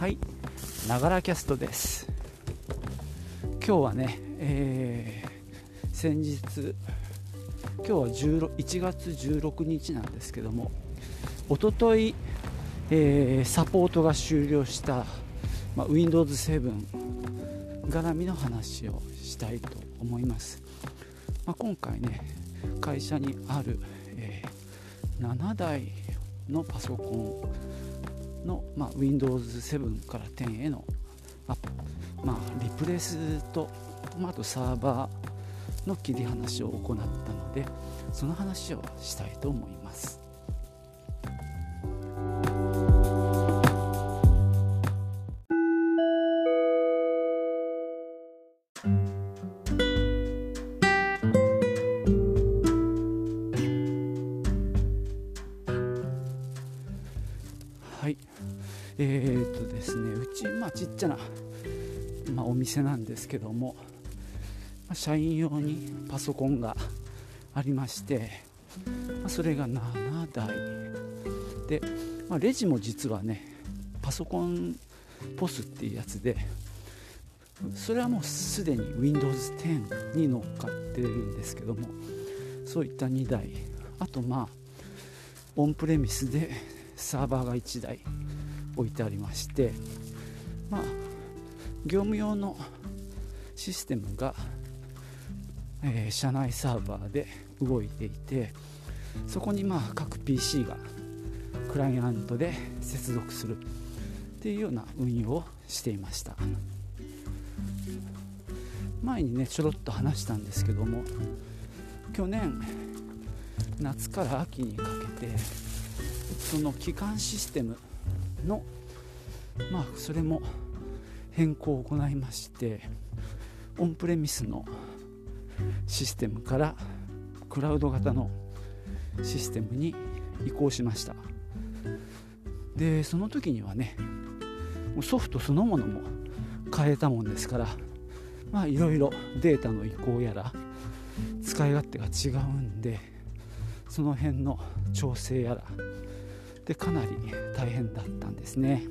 はい。ながらキャストです。今日はね、えー、先日今日は1月16日なんですけどもおととい、えー、サポートが終了した、ま、Windows 7絡みの話をしたいと思います、ま、今回ね会社にある、えー、7台のパソコンの、まあ、Windows7 から10へのアップ、まあ、リプレイスと、まあ、あとサーバーの切り離しを行ったのでその話をしたいと思います。えー、っとですねうち、まあ、ちっちゃな、まあ、お店なんですけども、まあ、社員用にパソコンがありまして、まあ、それが7台で、まあ、レジも実はねパソコンポスっていうやつでそれはもうすでに Windows 10に乗っかってるんですけどもそういった2台。あとまあオンプレミスでサーバーが1台。置いてありましてまあ業務用のシステムが、えー、社内サーバーで動いていてそこにまあ各 PC がクライアントで接続するっていうような運用をしていました。前にねちょろっと話したんですけども去年夏から秋にかけてその基幹システムのまあそれも変更を行いましてオンプレミスのシステムからクラウド型のシステムに移行しました。でその時にはねソフトそのものも変えたもんですからまあいろいろデータの移行やら使い勝手が違うんでその辺の調整やらでかなり大変だったんですね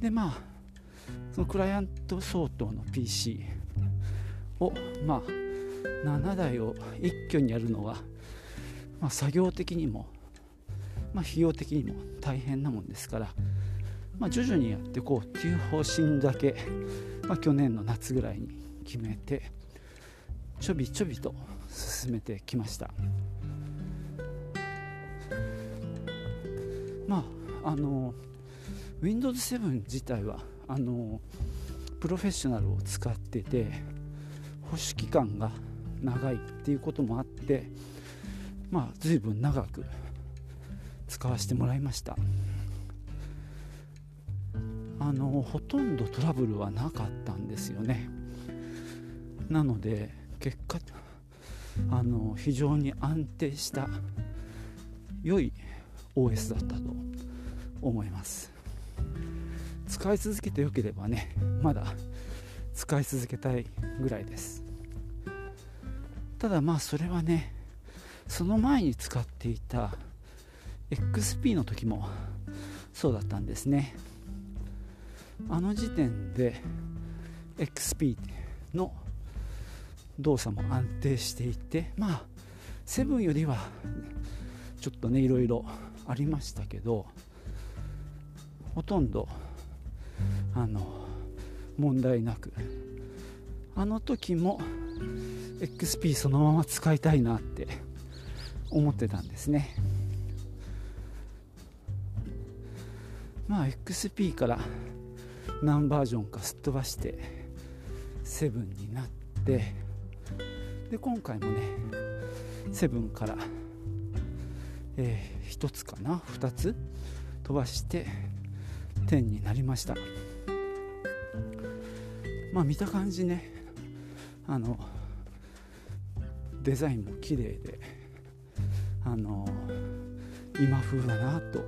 でまあそのクライアント相当の PC をまあ7台を一挙にやるのは、まあ、作業的にも、まあ、費用的にも大変なもんですから、まあ、徐々にやっていこうっていう方針だけ、まあ、去年の夏ぐらいに決めてちょびちょびと進めてきました。まああの Windows7 自体はあのプロフェッショナルを使ってて保守期間が長いっていうこともあってまあ随分長く使わせてもらいました。あのほとんどトラブルはなかったんですよね。なので結果あの非常に安定した良い OS だったと思います。使い続けてよければねまだ使い続けたいぐらいです。ただまあそれはねその前に使っていた XP の時もそうだったんですね。あの時点で XP の動作も安定していてまあ7よりはちょっとねいろいろありましたけどほとんどあの問題なくあの時も XP そのまま使いたいなって思ってたんですね。まあ XP から何バージョンかすっ飛ばして7になってで今回もね7からえー、1つかな？2つ？飛ばして10になりました。まあ見た感じね。あのデザインも綺麗であの今風だなと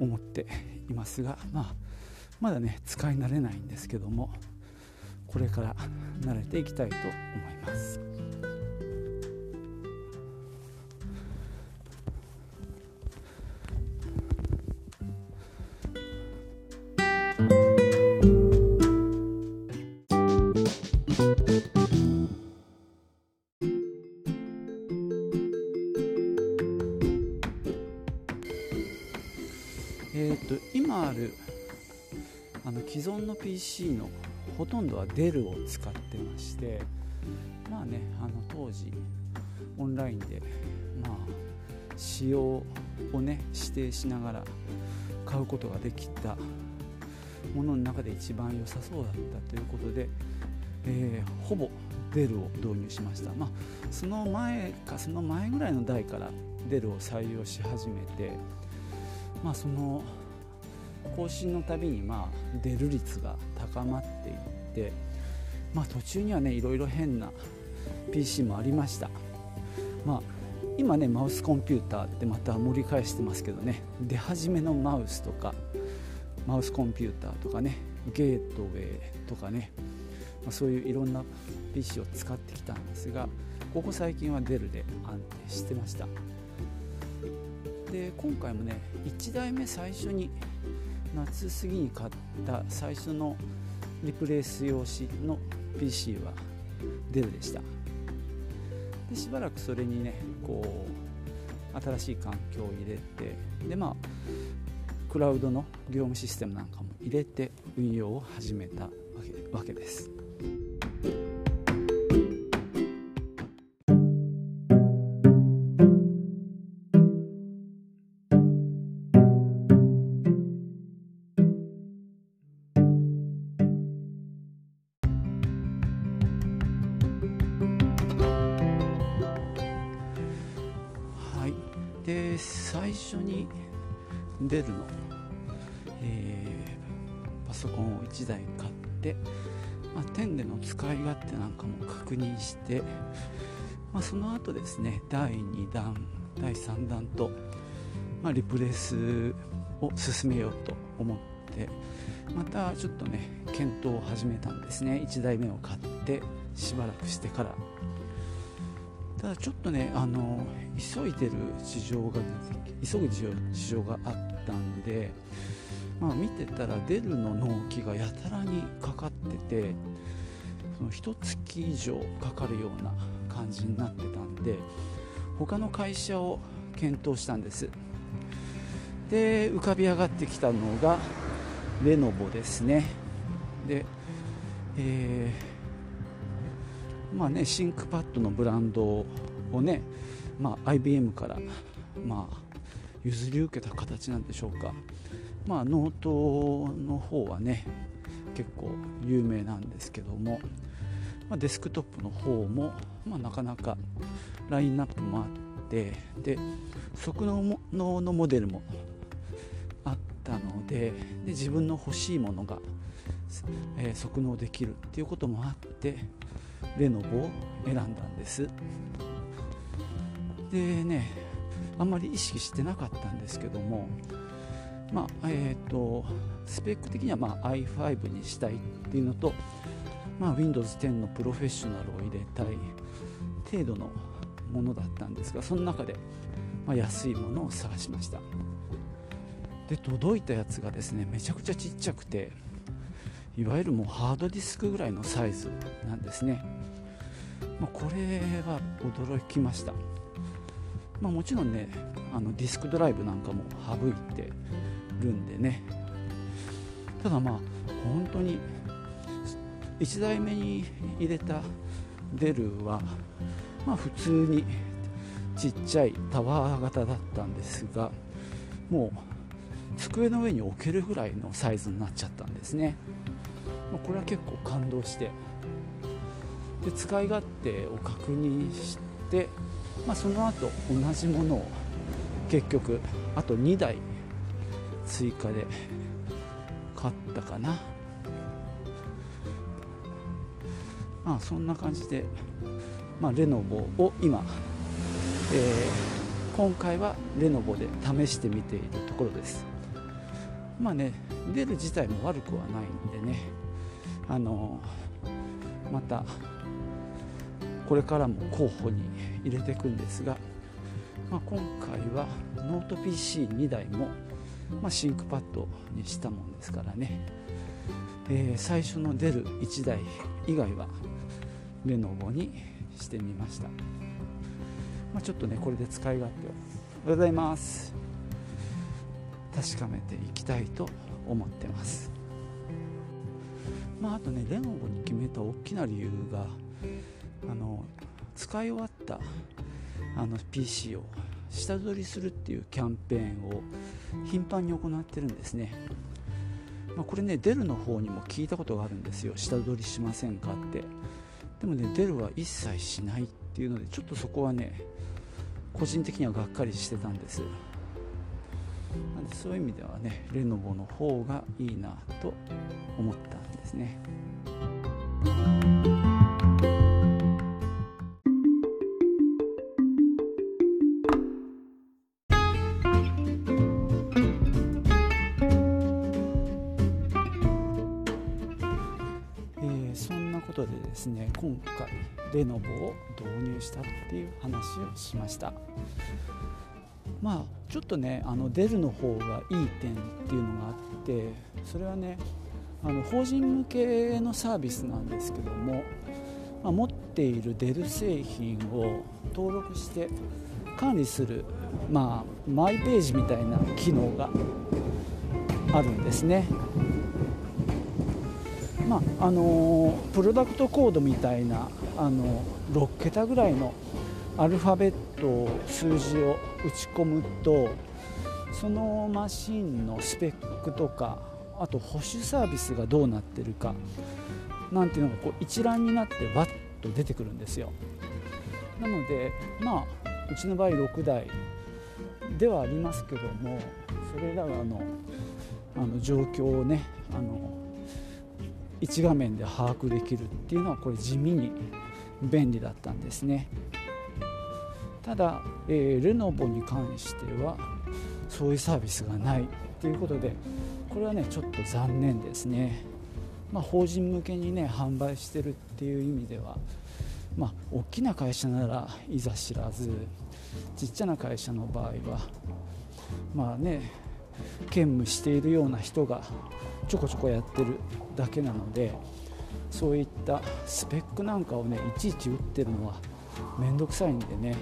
思っていますが、まあ、まだね使い慣れないんですけどもこれから慣れていきたいと思います。PC のほとんどはデルを使ってましてまあねあの当時オンラインでまあ仕様をね指定しながら買うことができたものの中で一番良さそうだったということで、えー、ほぼデルを導入しました、まあ、その前かその前ぐらいの代からデルを採用し始めて、まあ、その更新のたびにまあ出る率が高まっていって、まあ、途中にはねいろいろ変な PC もありました、まあ、今ねマウスコンピューターってまた盛り返してますけどね出始めのマウスとかマウスコンピューターとかねゲートウェイとかね、まあ、そういういろんな PC を使ってきたんですがここ最近はデルで安定してました。で今回もね1台目最初に夏過ぎに買った最初のリプレイス用紙の PC はデルでしたでしばらくそれにねこう新しい環境を入れてでまあクラウドの業務システムなんかも入れて運用を始めたわけわけです。で最初にデルの、えー、パソコンを1台買って、まあ、10での使い勝手なんかも確認して、まあ、その後ですね第2弾第3弾と、まあ、リプレイスを進めようと思ってまたちょっとね検討を始めたんですね。1台目を買ってしばらくしてから。ただちょっとねあの急いでる事情が急ぐ事情があったんで、まあ、見てたらデルの納期がやたらにかかっててその1月以上かかるような感じになってたんで他の会社を検討したんです。で浮かび上がってきたのがレノボですね。で、えーまあね、 ThinkPad のブランドをね、まあ、IBM から、まあ、譲り受けた形なんでしょうか、まあ、ノートの方はね結構有名なんですけども、まあ、デスクトップの方も、まあ、なかなかラインナップもあってで即納のモデルもあったのでで自分の欲しいものが、えー、即納できるっていうこともあってレノボを選んだんです。でねあんまり意識してなかったんですけどもまあえーと、スペック的にはまあ i5 にしたいっていうのと、まあ、Windows 10のプロフェッショナルを入れたい程度のものだったんですがその中で、まあ、安いものを探しました。で届いたやつがですねめちゃくちゃちっちゃくていわゆるもうハードディスクぐらいのサイズなんですね、まあ、これは驚きました、まあ、もちろんねあのディスクドライブなんかも省いてるんでね。ただまあ本当に1台目に入れたデルはまあ普通にちっちゃいタワー型だったんですがもう机の上に置けるぐらいのサイズになっちゃったんですね。まあこれは結構感動して。で使い勝手を確認して、まあ、その後同じものを結局あと2台追加で買ったかな。まあそんな感じで、まあ、レノボを今、えー、今回はレノボで試してみているところです。まあね出る自体も悪くはないんでね。あのまたこれからも候補に入れていくんですが、まあ、今回はノート PC2 台も、まあ、 ThinkPad にしたもんですからね、えー、最初の出る1台以外はレノボにしてみました、まあ、ちょっとねこれで使い勝手をおはようございます。確かめていきたいと思ってます。まああとねレノボに決めた大きな理由があの使い終わったあの PC を下取りするっていうキャンペーンを頻繁に行ってるんですね、まあ、これねデルの方にも聞いたことがあるんですよ。下取りしませんかって。でもねデルは一切しないっていうのでちょっとそこはね個人的にはがっかりしてたんです。なんでそういう意味ではねレノボの方がいいなと思った。んですね。ことでですね今回レノボを導入したっていう話をしました。まあちょっとねあのデルの方がいい点っていうのがあってそれはねあの法人向けのサービスなんですけども、まあ、持っているデル製品を登録して管理する、まあ、マイページみたいな機能があるんですね。まああのプロダクトコードみたいなあの6桁ぐらいのアルファベット数字を打ち込むとそのマシンのスペックとかあと保守サービスがどうなってるかなんていうのがこう一覧になってわっと出てくるんですよ。なのでまあうちの場合6台ではありますけどもそれらがあのあの状況をねあの一画面で把握できるっていうのはこれ地味に便利だったんですね。ただ、えー、レノボに関してはそういうサービスがないということでこれはねちょっと残念ですね、まあ、法人向けにね販売してるっていう意味ではまあ、大きな会社ならいざ知らずちっちゃな会社の場合はまあね兼務しているような人がちょこちょこやってるだけなのでそういったスペックなんかをねいちいち打ってるのは面倒くさいんでね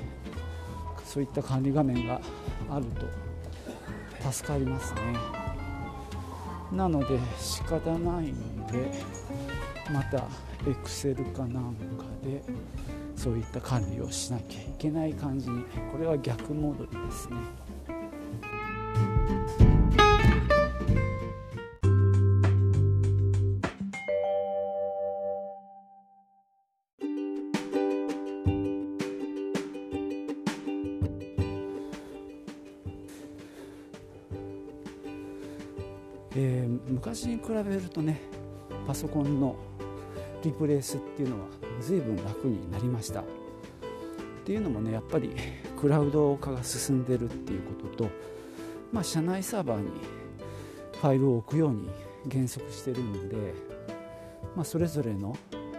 そういった管理画面があると助かりますね。なので仕方ないのでまたエクセルかなんかでそういった管理をしなきゃいけない感じにこれは逆戻りですね。比べるとねパソコンのリプレイスっていうのは随分楽になりましたっていうのもねやっぱりクラウド化が進んでるっていうことと、まあ、社内サーバーにファイルを置くように原則してるので、まあ、それぞれの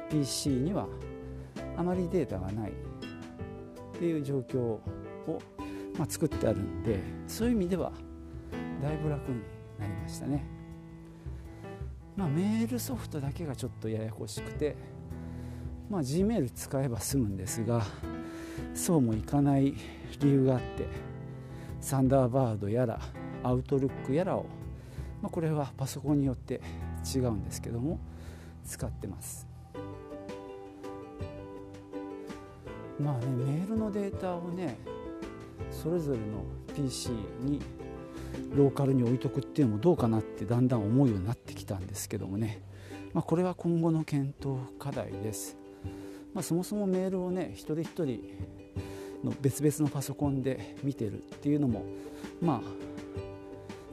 PC にはあまりデータがないっていう状況を、まあ、作ってあるんでそういう意味ではだいぶ楽になりましたね。まあ、メールソフトだけがちょっとややこしくて、まあ、Gmail 使えば済むんですがそうもいかない理由があってサンダーバードやらアウトルックやらを、まあ、これはパソコンによって違うんですけども使ってます。まあねメールのデータをねそれぞれの PC にローカルに置いとくっていうのもどうかなってだんだん思うようになってきたんですけどもね、まあ、これは今後の検討課題です、まあ、そもそもメールをね一人一人の別々のパソコンで見てるっていうのもまあ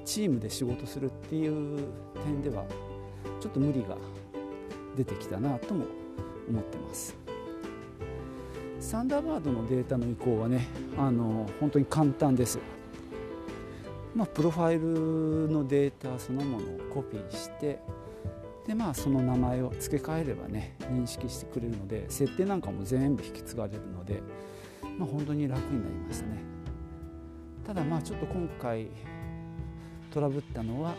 チームで仕事するっていう点ではちょっと無理が出てきたなとも思ってます。Thunderbird のデータの移行はねあの本当に簡単です。まあ、プロファイルのデータそのものをコピーしてで、まあ、その名前を付け替えればね認識してくれるので設定なんかも全部引き継がれるので、まあ、本当に楽になりましたね。ただまあちょっと今回トラブったのは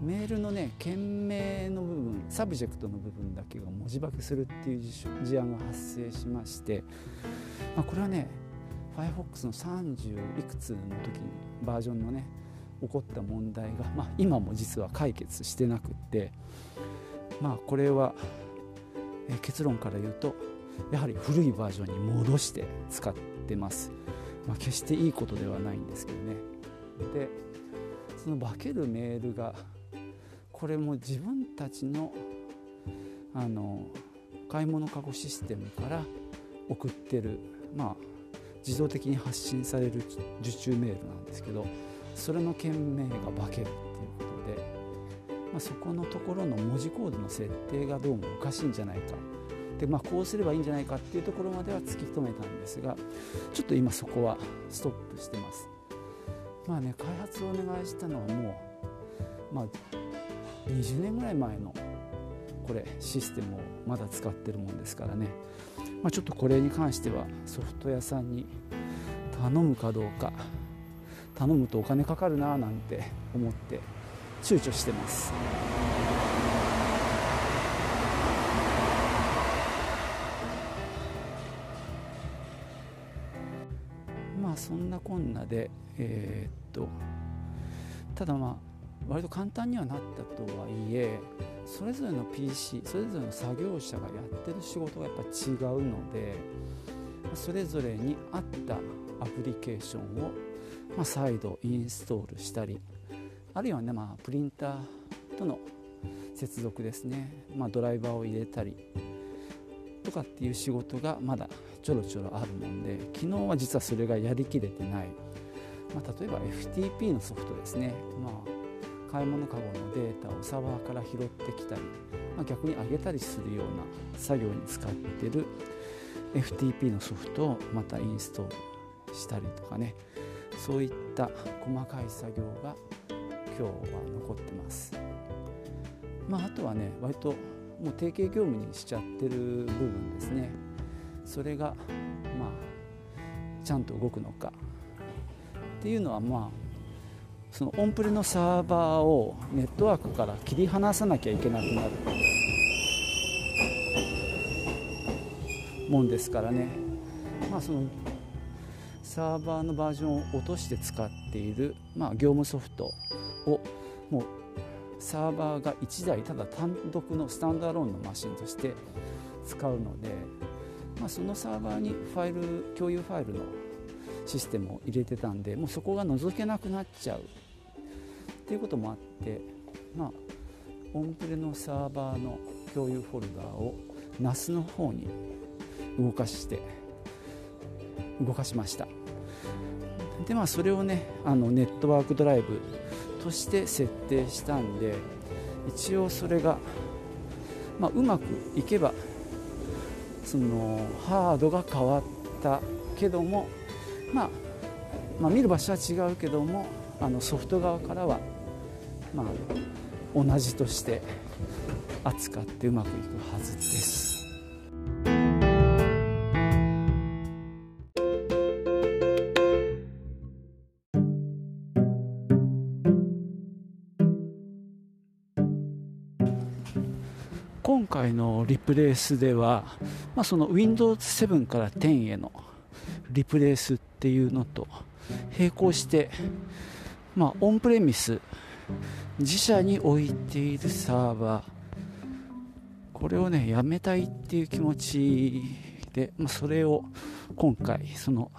メールのね件名の部分 subject の部分だけが文字化けするっていう事案が発生しまして、まあ、これはね Firefox の30いくつの時にバージョンのね起こった問題が、まあ、今も実は解決してなくってまあこれは、え結論から言うとやはり古いバージョンに戻して使ってます、まあ、決していいことではないんですけどね。でその化けるメールがこれも自分たちのあの買い物かごシステムから送ってるまあ自動的に発信される受注メールなんですけどそれの件名が化けるっていうことで、まあ、そこのところの文字コードの設定がどうもおかしいんじゃないか。で、まあ、こうすればいいんじゃないかっていうところまでは突き止めたんですがちょっと今そこはストップしてます。まあね開発をお願いしたのはもう、まあ、20年ぐらい前のこれシステムをまだ使ってるもんですからね、まあ、ちょっとこれに関してはソフト屋さんに頼むかどうか頼むとお金かかるななんて思って躊躇してます。まあそんなこんなでえー、っとただまあ割と簡単にはなったとはいえそれぞれの PC それぞれの作業者がやってる仕事がやっぱ違うのでそれぞれに合ったアプリケーションを、まあ、再度インストールしたりあるいはね、まあ、プリンターとの接続ですね、まあ、ドライバーを入れたりとかっていう仕事がまだちょろちょろあるもんで昨日は実はそれがやりきれてない、まあ、例えば FTP のソフトですね、まあ、買い物かごのデータをサーバーから拾ってきたり、まあ、逆に上げたりするような作業に使ってる FTP のソフトをまたインストールしたりとかね。そういった細かい作業が今日は残ってます。まああとはね割ともう定型業務にしちゃってる部分ですね。それがまあちゃんと動くのかっていうのはまあそのオンプレのサーバーをネットワークから切り離さなきゃいけなくなるもんですからね。まあそのサーバーのバージョンを落として使っている、まあ、業務ソフトをもうサーバーが1台ただ単独のスタンドアローンのマシンとして使うので、まあ、そのサーバーにファイル共有ファイルのシステムを入れてたんでもうそこが覗けなくなっちゃう。っていうこともあってまあオンプレのサーバーの共有フォルダーを NAS の方に動かして動かしました。でまあそれをねあのネットワークドライブとして設定したんで一応それが、まあ、うまくいけばそのハードが変わったけども、まあ見る場所は違うけどもあのソフト側からは、まあ、同じとして扱ってうまくいくはずです。今回のリプレイスでは、まあ、その Windows7 から10へのリプレイスっていうのと並行して、まあ、オンプレミス自社に置いているサーバー。これをねやめたいっていう気持ちで、まあ、それを今回その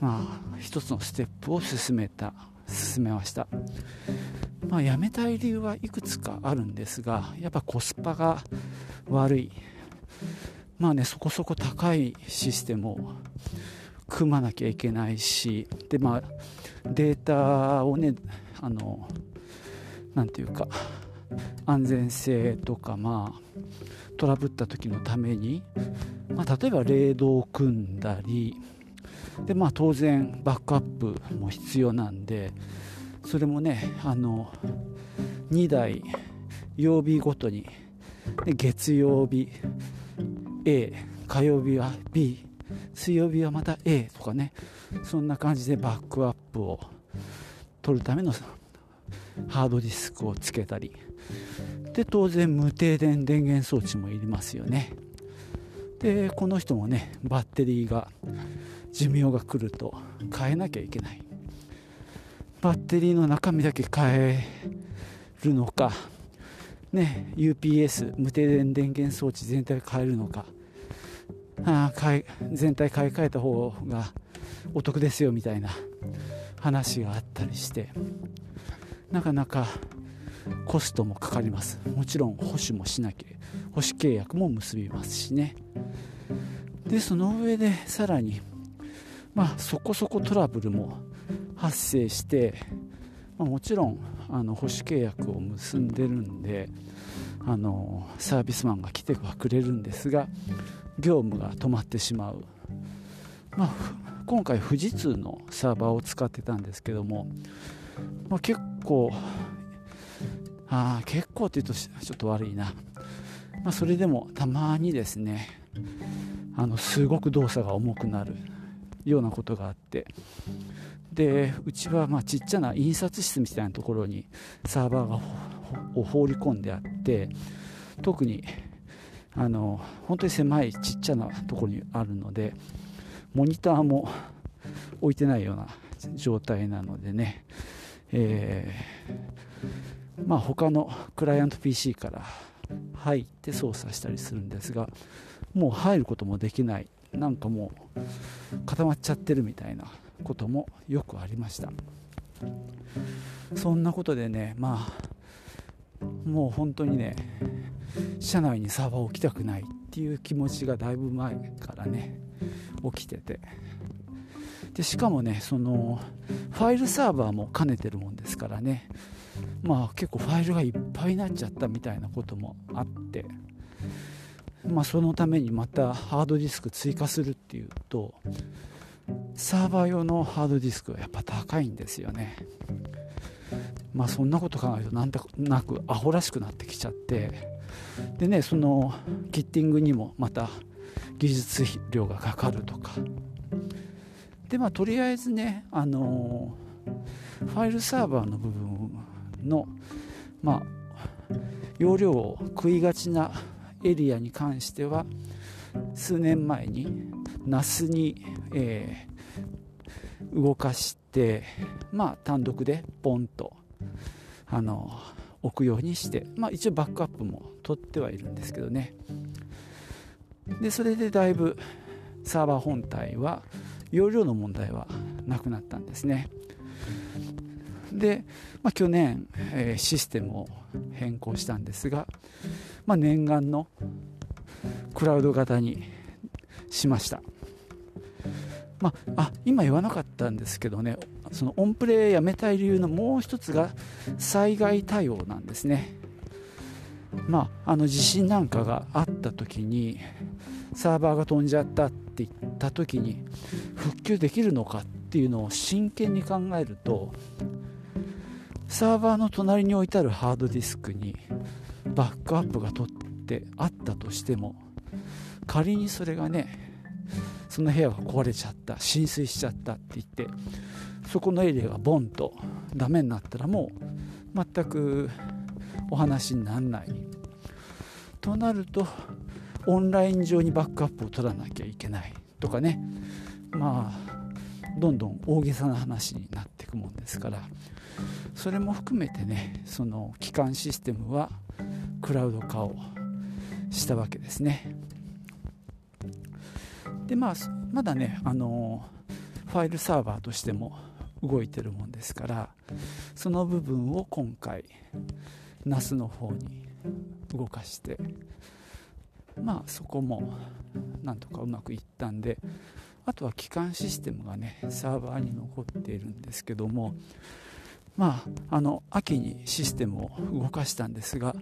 まあ一つのステップを進めた進めました。まあ、辞めたい理由はいくつかあるんですがやっぱコスパが悪い。まあねそこそこ高いシステムを組まなきゃいけないしでまあデータをねあの何て言うか安全性とかまあトラブった時のために、まあ、例えばレードを組んだりでまあ当然バックアップも必要なんでそれもねあの2台曜日ごとに月曜日 A 火曜日は B 水曜日はまた A とかねそんな感じでバックアップを取るためのハードディスクをつけたりで当然無停電電源装置もいりますよね。でこの人もねバッテリーが寿命が来ると変えなきゃいけない。バッテリーの中身だけ変えるのか、ね、UPS 無停電電源装置全体変えるのかあ買い全体買い替えた方がお得ですよみたいな話があったりしてなかなかコストもかかります。もちろん保守もしなきゃ保守契約も結びますしね。でその上でさらにまあそこそこトラブルも発生して、まあ、もちろんあの保守契約を結んでるんであのサービスマンが来てはくれるんですが業務が止まってしまう、まあ、今回富士通のサーバーを使ってたんですけども、まあ、結構あ結構って言うとちょっと悪いな、まあ、それでもたまにですねあのすごく動作が重くなるようなことがあって。でうちはまあちっちゃな印刷室みたいなところにサーバーがを放り込んであって特にあの本当に狭いちっちゃなところにあるのでモニターも置いてないような状態なのでね、えー、まあ他のクライアント PC から入って操作したりするんですがもう入ることもできない。なんかもう固まっちゃってるみたいなこともよくありました。そんなことでねまあもう本当にね社内にサーバーを置きたくないっていう気持ちがだいぶ前からね起きてて。でしかもねそのファイルサーバーも兼ねてるもんですからね。まあ結構ファイルがいっぱいになっちゃったみたいなこともあって。まあそのためにまたハードディスク追加するっていうとサーバー用のハードディスクはやっぱ高いんですよね。まあそんなこと考えるとなんとなくアホらしくなってきちゃって。でねそのキッティングにもまた技術料がかかるとか。でまあとりあえずねあのファイルサーバーの部分のまあ容量を食いがちなエリアに関しては数年前に NAS に、えー、動かしてまあ単独でポンとあの置くようにして、まあ、一応バックアップも取ってはいるんですけどね。でそれでだいぶサーバー本体は容量の問題はなくなったんですね。で、まあ、去年、えー、システムを変更したんですが、まあ、念願のクラウド型にしました。まあ、あ今言わなかったんですけどね。そのオンプレやめたい理由のもう一つが災害対応なんですね。まあ、あの地震なんかがあった時にサーバーが飛んじゃったって言った時に復旧できるのかっていうのを真剣に考えるとサーバーの隣に置いてあるハードディスクにバックアップが取ってあったとしても仮にそれがねその部屋が壊れちゃった浸水しちゃったって言ってそこのエリアがボンとダメになったらもう全くお話にならない。となるとオンライン上にバックアップを取らなきゃいけない。とかね。まあどんどん大げさな話になっていくもんですから。それも含めてねその基幹システムはクラウド化をしたわけですね。でまあまだねあのファイルサーバーとしても動いてるもんですからその部分を今回 NAS の方に動かしてまあそこもなんとかうまくいったんであとは基幹システムがねサーバーに残っているんですけどもまああの秋にシステムを動かしたんですが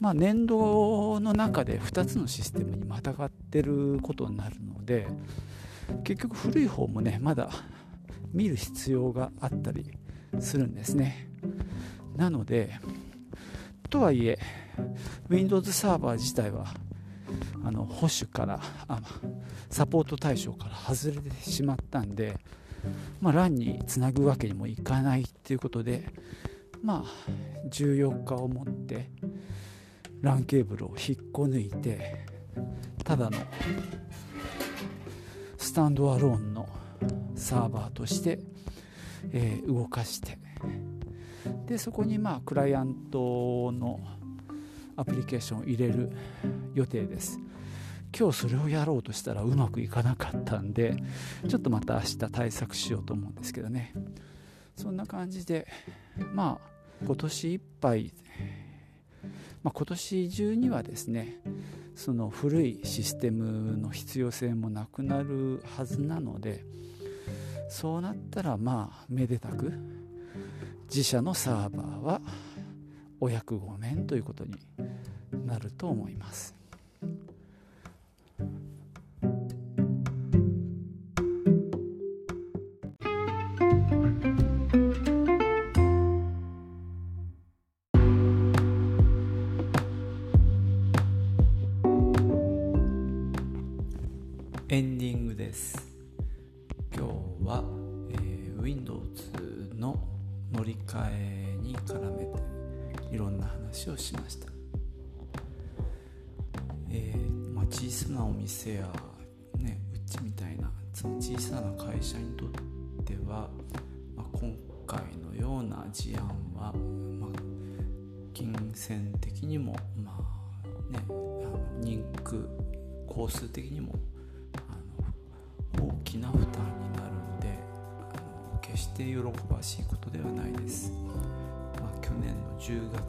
まあ、年度の中で2つのシステムにまたがってることになるので結局古い方もねまだ見る必要があったりするんですね。なのでとはいえ Windows サーバー自体はあの保守からあサポート対象から外れてしまったんで、まあ、LAN につなぐわけにもいかないっていうことでまあ14日をもって LAN ケーブルを引っこ抜いてただのスタンドアローンのサーバーとして、えー、動かしてでそこにまあクライアントのアプリケーションを入れる予定です。今日それをやろうとしたらうまくいかなかったんでちょっとまた明日対策しようと思うんですけどね。そんな感じでまあ今年いっぱい、まあ、今年中にはですねその古いシステムの必要性もなくなるはずなのでそうなったらまあめでたく自社のサーバーはお役御免ということになると思います。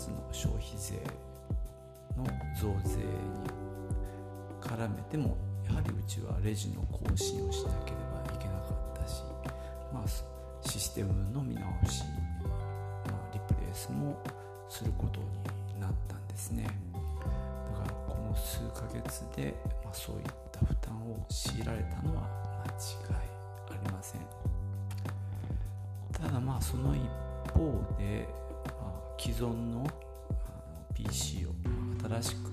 の消費税の増税に絡めてもやはりうちはレジの更新をしなければいけなかったし、まあ、システムの見直し、まあ、リプレイスもすることになったんですね。だからこの数ヶ月で、まあ、そういった負担を強いられたのは間違いありません。ただまあその一方で、既存の PC を新しく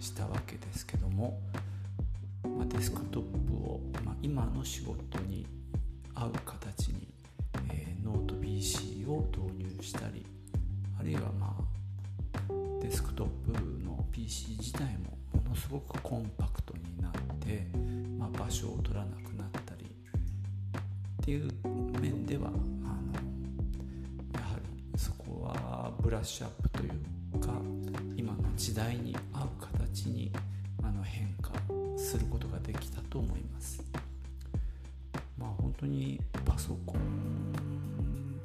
したわけですけども、ま、デスクトップを、ま、今の仕事に合う形に、え、ノート PC を導入したりあるいはまあデスクトップの PC 自体もものすごくコンパクトになって、まあ、場所を取らなくなったりっていう面ではラッシュアップというか今の時代に合う形にあの変化することができたと思います。まあ本当にパソコン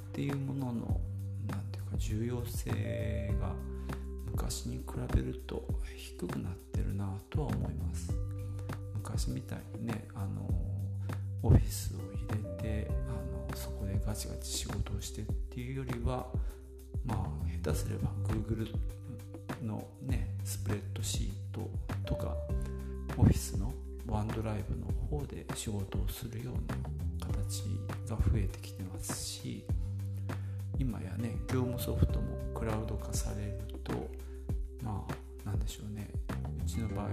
っていうものの何ていうか重要性が昔に比べると低くなってるなとは思います昔みたいにねあのオフィスを入れてあのそこでガチガチ仕事をしてっていうよりはまあ下手すれば Google のねスプレッドシートとかオフィスのワンドライブの方で仕事をするような形が増えてきてますし今やね業務ソフトもクラウド化されるとまあなんでしょうね。うちの場合は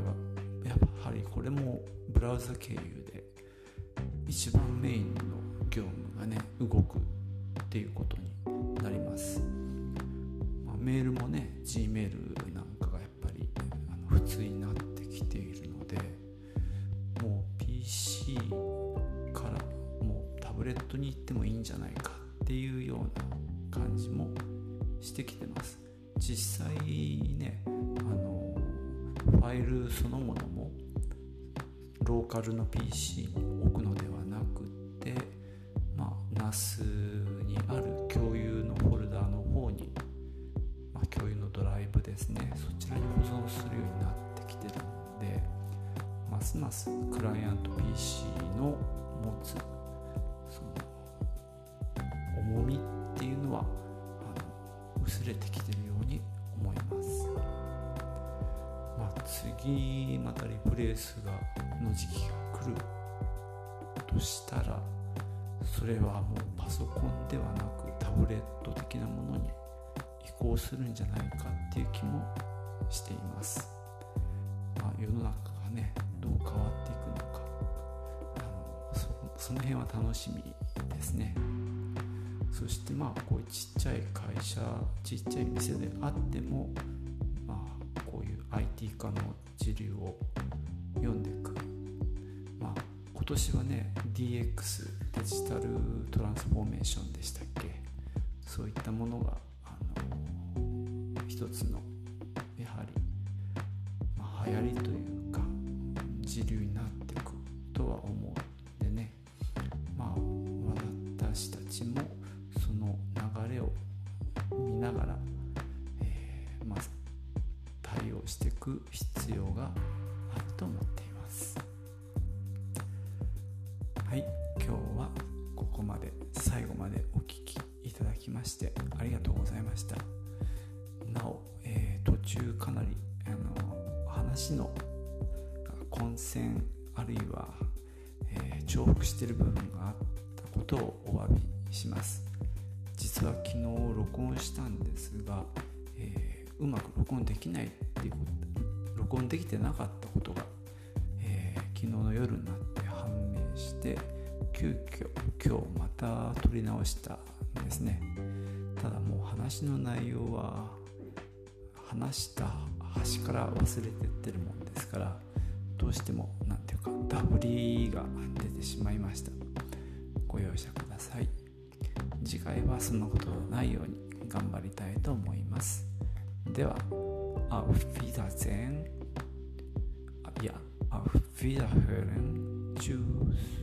やっぱりこれもブラウザ経由で一番メインの業務がね動くっていうことになります、メールもね Gmail なんかがやっぱりあの普通になってきているのでもう PC からもうタブレットに行ってもいいんじゃないかっていうような感じもしてきてます。実際ねあのファイルそのものもローカルの PC に置くのではなくってまあ NAS にある共有ますクライアント PC の持つその重みっていうのはあの薄れてきてるように思います。まあ、次またリプレイスがの時期が来るとしたらそれはもうパソコンではなくタブレット的なものに移行するんじゃないかっていう気もしています。まあ、世の中がねどう変わっていくのか。あのその辺は楽しみですね。そしてまあこういうちっちゃい会社ちっちゃい店であってもまあこういう IT 化の時流を読んでいく。まあ今年はね DX デジタルトランスフォーメーションでしたっけ。そういったものがあの一つのやはり、まあ、流行りというした。なお、えー、途中かなりあの話の混戦あるいは、えー、重複している部分があったことをお詫びします。実は昨日録音したんですが、えー、うまく録音できないっていうこと録音できてなかったことが、えー、昨日の夜になって判明して急遽今日また撮り直したんですね。ただもう話の内容は話した端から忘れてってるもんですからどうしても何ていうかダブりが出てしまいました。ご容赦ください。次回はそんなことのないように頑張りたいと思います。では Auf Wiedersehen いや Auf Wiederhören。Tschüss。